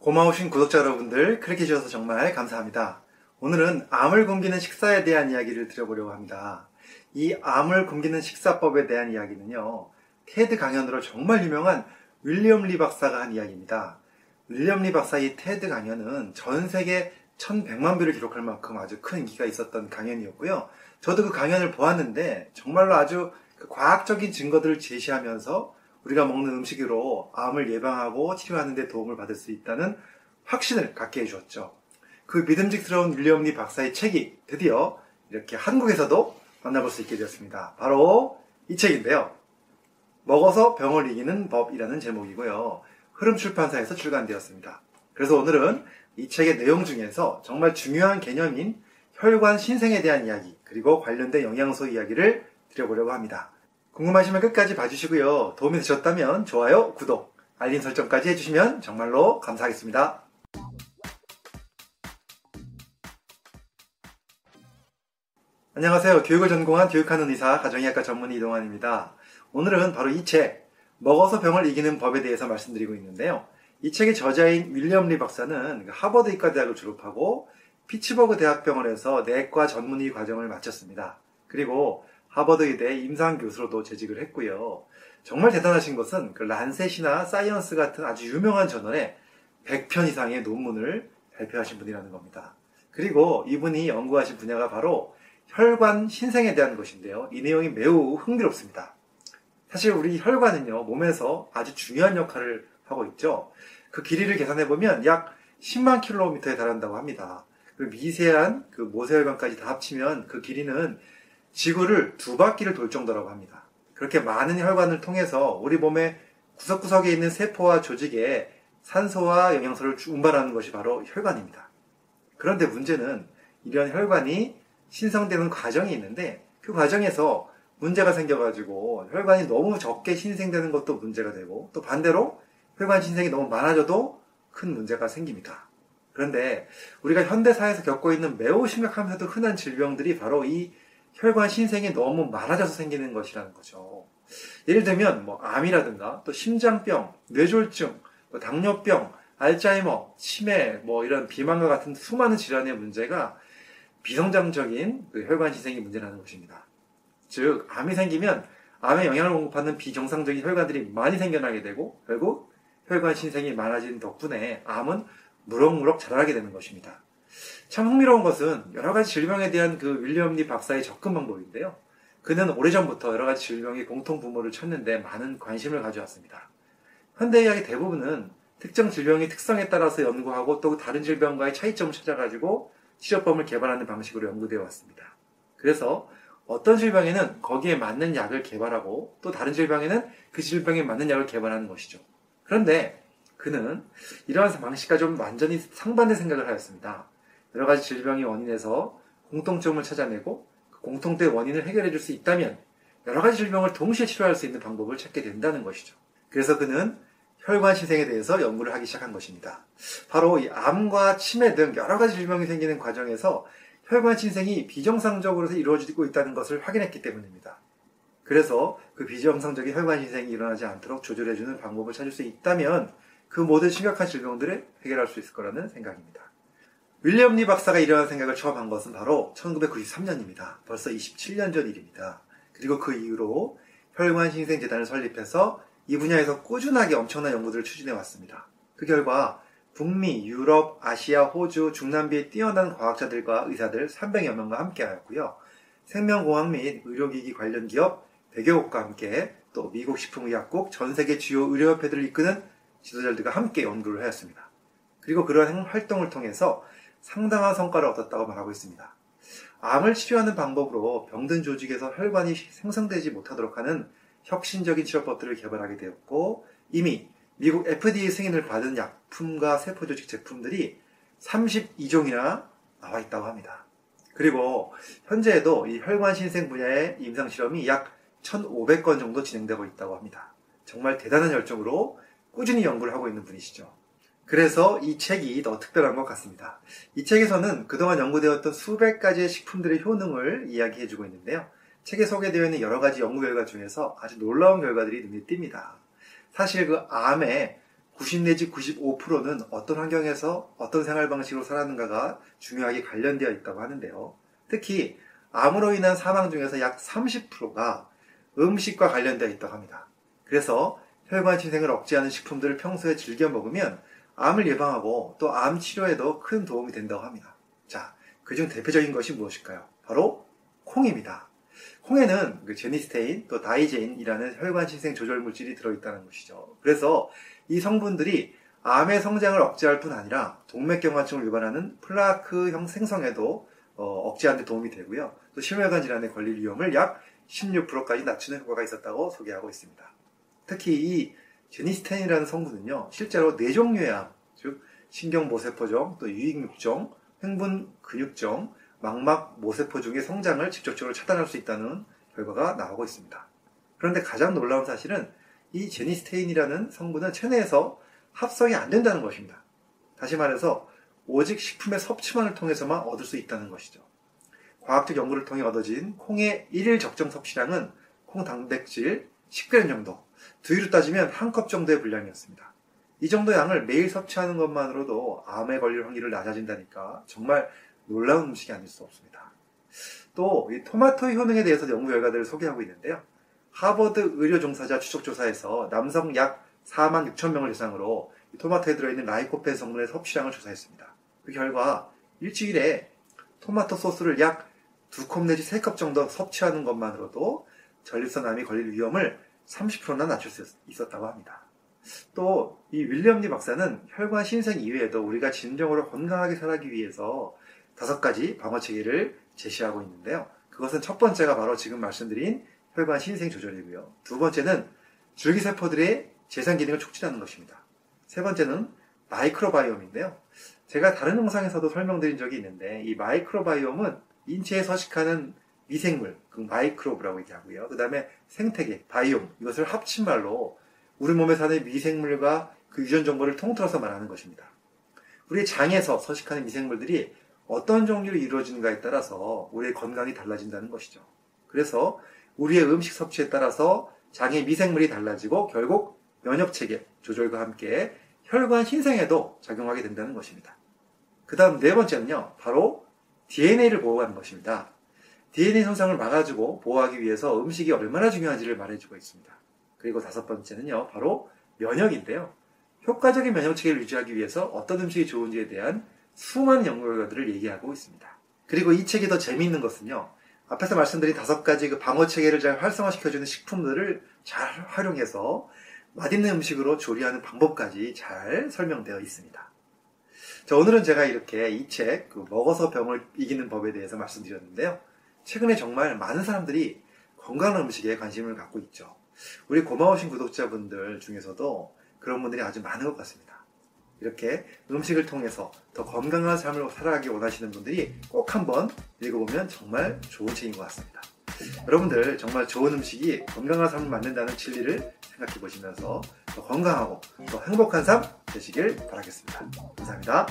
고마우신 구독자 여러분들 클릭해 주셔서 정말 감사합니다. 오늘은 암을 굶기는 식사에 대한 이야기를 드려보려고 합니다. 이 암을 굶기는 식사법에 대한 이야기는요, 테드 강연으로 정말 유명한 윌리엄 리 박사가 한 이야기입니다. 윌리엄 리 박사의 테드 강연은 전 세계 1100만 뷰를 기록할 만큼 아주 큰 인기가 있었던 강연이었고요. 저도 그 강연을 보았는데 정말로 아주 그 과학적인 증거들을 제시하면서 우리가 먹는 음식으로 암을 예방하고 치료하는 데 도움을 받을 수 있다는 확신을 갖게 해주었죠. 그 믿음직스러운 윌리엄 리 박사의 책이 드디어 이렇게 한국에서도 만나볼 수 있게 되었습니다. 바로 이 책인데요. 먹어서 병을 이기는 법이라는 제목이고요. 흐름 출판사에서 출간되었습니다. 그래서 오늘은 이 책의 내용 중에서 정말 중요한 개념인 혈관 신생에 대한 이야기, 그리고 관련된 영양소 이야기를 드려보려고 합니다. 궁금하시면 끝까지 봐주시고요. 도움이 되셨다면 좋아요, 구독, 알림 설정까지 해주시면 정말로 감사하겠습니다. 안녕하세요. 교육을 전공한 교육하는 의사, 가정의학과 전문의 이동환입니다. 오늘은 바로 이 책, 먹어서 병을 이기는 법에 대해서 말씀드리고 있는데요. 이 책의 저자인 윌리엄 리 박사는 하버드 의과대학을 졸업하고 피츠버그 대학병원에서 내과 전문의 과정을 마쳤습니다. 그리고 하버드 의대 임상 교수로도 재직을 했고요. 정말 대단하신 것은 그 란셋이나 사이언스 같은 아주 유명한 저널에 100편 이상의 논문을 발표하신 분이라는 겁니다. 그리고 이분이 연구하신 분야가 바로 혈관 신생에 대한 것인데요. 이 내용이 매우 흥미롭습니다. 사실 우리 혈관은요, 몸에서 아주 중요한 역할을 하고 있죠. 그 길이를 계산해 보면 약 10만 킬로미터에 달한다고 합니다. 그 미세한 그 모세혈관까지 다 합치면 그 길이는 지구를 두 바퀴를 돌 정도라고 합니다. 그렇게 많은 혈관을 통해서 우리 몸의 구석구석에 있는 세포와 조직에 산소와 영양소를 운반하는 것이 바로 혈관입니다. 그런데 문제는 이런 혈관이 신성되는 과정이 있는데 그 과정에서 문제가 생겨가지고 혈관이 너무 적게 신생되는 것도 문제가 되고 또 반대로 혈관 신생이 너무 많아져도 큰 문제가 생깁니다. 그런데 우리가 현대사회에서 겪고 있는 매우 심각하면서도 흔한 질병들이 바로 이 혈관 신생이 너무 많아져서 생기는 것이라는 거죠. 예를 들면 뭐 암이라든가 또 심장병, 뇌졸중, 뭐 당뇨병, 알츠하이머, 치매, 뭐 이런 비만과 같은 수많은 질환의 문제가 비성장적인 그 혈관 신생이 문제라는 것입니다. 즉 암이 생기면 암에 영향을 공급하는 비정상적인 혈관들이 많이 생겨나게 되고 결국 혈관 신생이 많아진 덕분에 암은 무럭무럭 자라게 되는 것입니다. 참 흥미로운 것은 여러 가지 질병에 대한 그 윌리엄 리 박사의 접근 방법인데요. 그는 오래전부터 여러 가지 질병의 공통 부모를 찾는데 많은 관심을 가져왔습니다. 현대 의학의 대부분은 특정 질병의 특성에 따라서 연구하고 또 다른 질병과의 차이점을 찾아가지고 치료법을 개발하는 방식으로 연구되어 왔습니다. 그래서 어떤 질병에는 거기에 맞는 약을 개발하고 또 다른 질병에는 그 질병에 맞는 약을 개발하는 것이죠. 그런데 그는 이러한 방식과 좀 완전히 상반된 생각을 하였습니다. 여러 가지 질병의 원인에서 공통점을 찾아내고 그 공통된 원인을 해결해 줄 수 있다면 여러 가지 질병을 동시에 치료할 수 있는 방법을 찾게 된다는 것이죠. 그래서 그는 혈관 신생에 대해서 연구를 하기 시작한 것입니다. 바로 이 암과 치매 등 여러 가지 질병이 생기는 과정에서 혈관 신생이 비정상적으로 이루어지고 있다는 것을 확인했기 때문입니다. 그래서 그 비정상적인 혈관 신생이 일어나지 않도록 조절해주는 방법을 찾을 수 있다면 그 모든 심각한 질병들을 해결할 수 있을 거라는 생각입니다. 윌리엄 리 박사가 이러한 생각을 처음 한 것은 바로 1993년입니다. 벌써 27년 전 일입니다. 그리고 그 이후로 혈관 신생재단을 설립해서 이 분야에서 꾸준하게 엄청난 연구들을 추진해 왔습니다. 그 결과 북미, 유럽, 아시아, 호주, 중남미의 뛰어난 과학자들과 의사들 300여 명과 함께하였고요. 생명공학 및 의료기기 관련 기업 100여 곳과 함께 또 미국 식품의약국 전 세계 주요 의료협회들을 이끄는 지도자들과 함께 연구를 하였습니다. 그리고 그러한 활동을 통해서 상당한 성과를 얻었다고 말하고 있습니다. 암을 치료하는 방법으로 병든 조직에서 혈관이 생성되지 못하도록 하는 혁신적인 치료법들을 개발하게 되었고 이미 미국 FDA 승인을 받은 약품과 세포 조직 제품들이 32종이나 나와 있다고 합니다. 그리고 현재에도 이 혈관 신생 분야의 임상 실험이 약 1,500건 정도 진행되고 있다고 합니다. 정말 대단한 열정으로 꾸준히 연구를 하고 있는 분이시죠. 그래서 이 책이 더 특별한 것 같습니다. 이 책에서는 그동안 연구되었던 수백 가지의 식품들의 효능을 이야기해주고 있는데요. 책에 소개되어 있는 여러 가지 연구 결과 중에서 아주 놀라운 결과들이 눈에 띕니다. 사실 그 암의 90 내지 95%는 어떤 환경에서 어떤 생활 방식으로 살았는가가 중요하게 관련되어 있다고 하는데요. 특히 암으로 인한 사망 중에서 약 30%가 음식과 관련되어 있다고 합니다. 그래서 혈관 침생을 억제하는 식품들을 평소에 즐겨 먹으면 암을 예방하고 또 암 치료에도 큰 도움이 된다고 합니다. 자, 그중 대표적인 것이 무엇일까요? 바로 콩입니다. 콩에는 그 genistein 또 daidzein이라는 혈관 신생 조절 물질이 들어있다는 것이죠. 그래서 이 성분들이 암의 성장을 억제할 뿐 아니라 동맥경화증을 유발하는 플라크 형성에도 어, 억제하는 데 도움이 되고요. 또 심혈관 질환에 걸릴 위험을 약 16%까지 낮추는 효과가 있었다고 소개하고 있습니다. 특히 이 genistein이라는 성분은요, 실제로 네 종류의 암, 즉 신경모세포종, 또 유잉육종, 횡분 근육종, 망막 모세포 중의 성장을 직접적으로 차단할 수 있다는 결과가 나오고 있습니다. 그런데 가장 놀라운 사실은 이 제니스테인이라는 성분은 체내에서 합성이 안 된다는 것입니다. 다시 말해서 오직 식품의 섭취만을 통해서만 얻을 수 있다는 것이죠. 과학적 연구를 통해 얻어진 콩의 일일 적정 섭취량은 콩 단백질 10g 정도, 두유로 따지면 한 컵 정도의 분량이었습니다. 이 정도 양을 매일 섭취하는 것만으로도 암에 걸릴 확률을 낮아진다니까 정말 놀라운 음식이 아닐 수 없습니다. 또 토마토의 효능에 대해서 연구 결과들을 소개하고 있는데요. 하버드 의료 종사자 추적 조사에서 남성 약 4만 6천 명을 대상으로 토마토에 들어있는 라이코펜 성분의 섭취량을 조사했습니다. 그 결과 일주일에 토마토 소스를 약 2컵 내지 3컵 정도 섭취하는 것만으로도 전립선암이 걸릴 위험을 30%나 낮출 수 있었다고 합니다. 또 이 윌리엄 리 박사는 혈관 신생 이외에도 우리가 진정으로 건강하게 살기 위해서 다섯 가지 방어 체계를 제시하고 있는데요. 그것은 첫 번째가 바로 지금 말씀드린 혈관 신생 조절이고요. 두 번째는 줄기세포들의 재생 기능을 촉진하는 것입니다. 세 번째는 microbiome인데요. 제가 다른 영상에서도 설명드린 적이 있는데 이 microbiome은 인체에 서식하는 미생물, 그 마이크로브라고 얘기하고요. 그 다음에 생태계, 바이옴, 이것을 합친 말로 우리 몸에 사는 미생물과 그 유전 정보를 통틀어서 말하는 것입니다. 우리 장에서 서식하는 미생물들이 어떤 종류로 이루어지는가에 따라서 우리의 건강이 달라진다는 것이죠. 그래서 우리의 음식 섭취에 따라서 장의 미생물이 달라지고 결국 면역 체계 조절과 함께 혈관 신생에도 작용하게 된다는 것입니다. 그 다음 네 번째는요, 바로 DNA를 보호하는 것입니다. DNA 손상을 막아주고 보호하기 위해서 음식이 얼마나 중요한지를 말해주고 있습니다. 그리고 다섯 번째는요, 바로 면역인데요. 효과적인 면역 체계를 유지하기 위해서 어떤 음식이 좋은지에 대한 수많은 연구 결과들을 얘기하고 있습니다. 그리고 이 책이 더 재미있는 것은요, 앞에서 말씀드린 다섯 가지 그 방어 체계를 잘 활성화시켜주는 식품들을 잘 활용해서 맛있는 음식으로 조리하는 방법까지 잘 설명되어 있습니다. 자, 오늘은 제가 이렇게 이 책, 그 먹어서 병을 이기는 법에 대해서 말씀드렸는데요. 최근에 정말 많은 사람들이 건강한 음식에 관심을 갖고 있죠. 우리 고마우신 구독자분들 중에서도 그런 분들이 아주 많은 것 같습니다. 이렇게 음식을 통해서 더 건강한 삶을 살아가기 원하시는 분들이 꼭 한번 읽어보면 정말 좋은 책인 것 같습니다. 여러분들 정말 좋은 음식이 건강한 삶을 만든다는 진리를 생각해 보시면서 더 건강하고 더 행복한 삶 되시길 바라겠습니다. 감사합니다.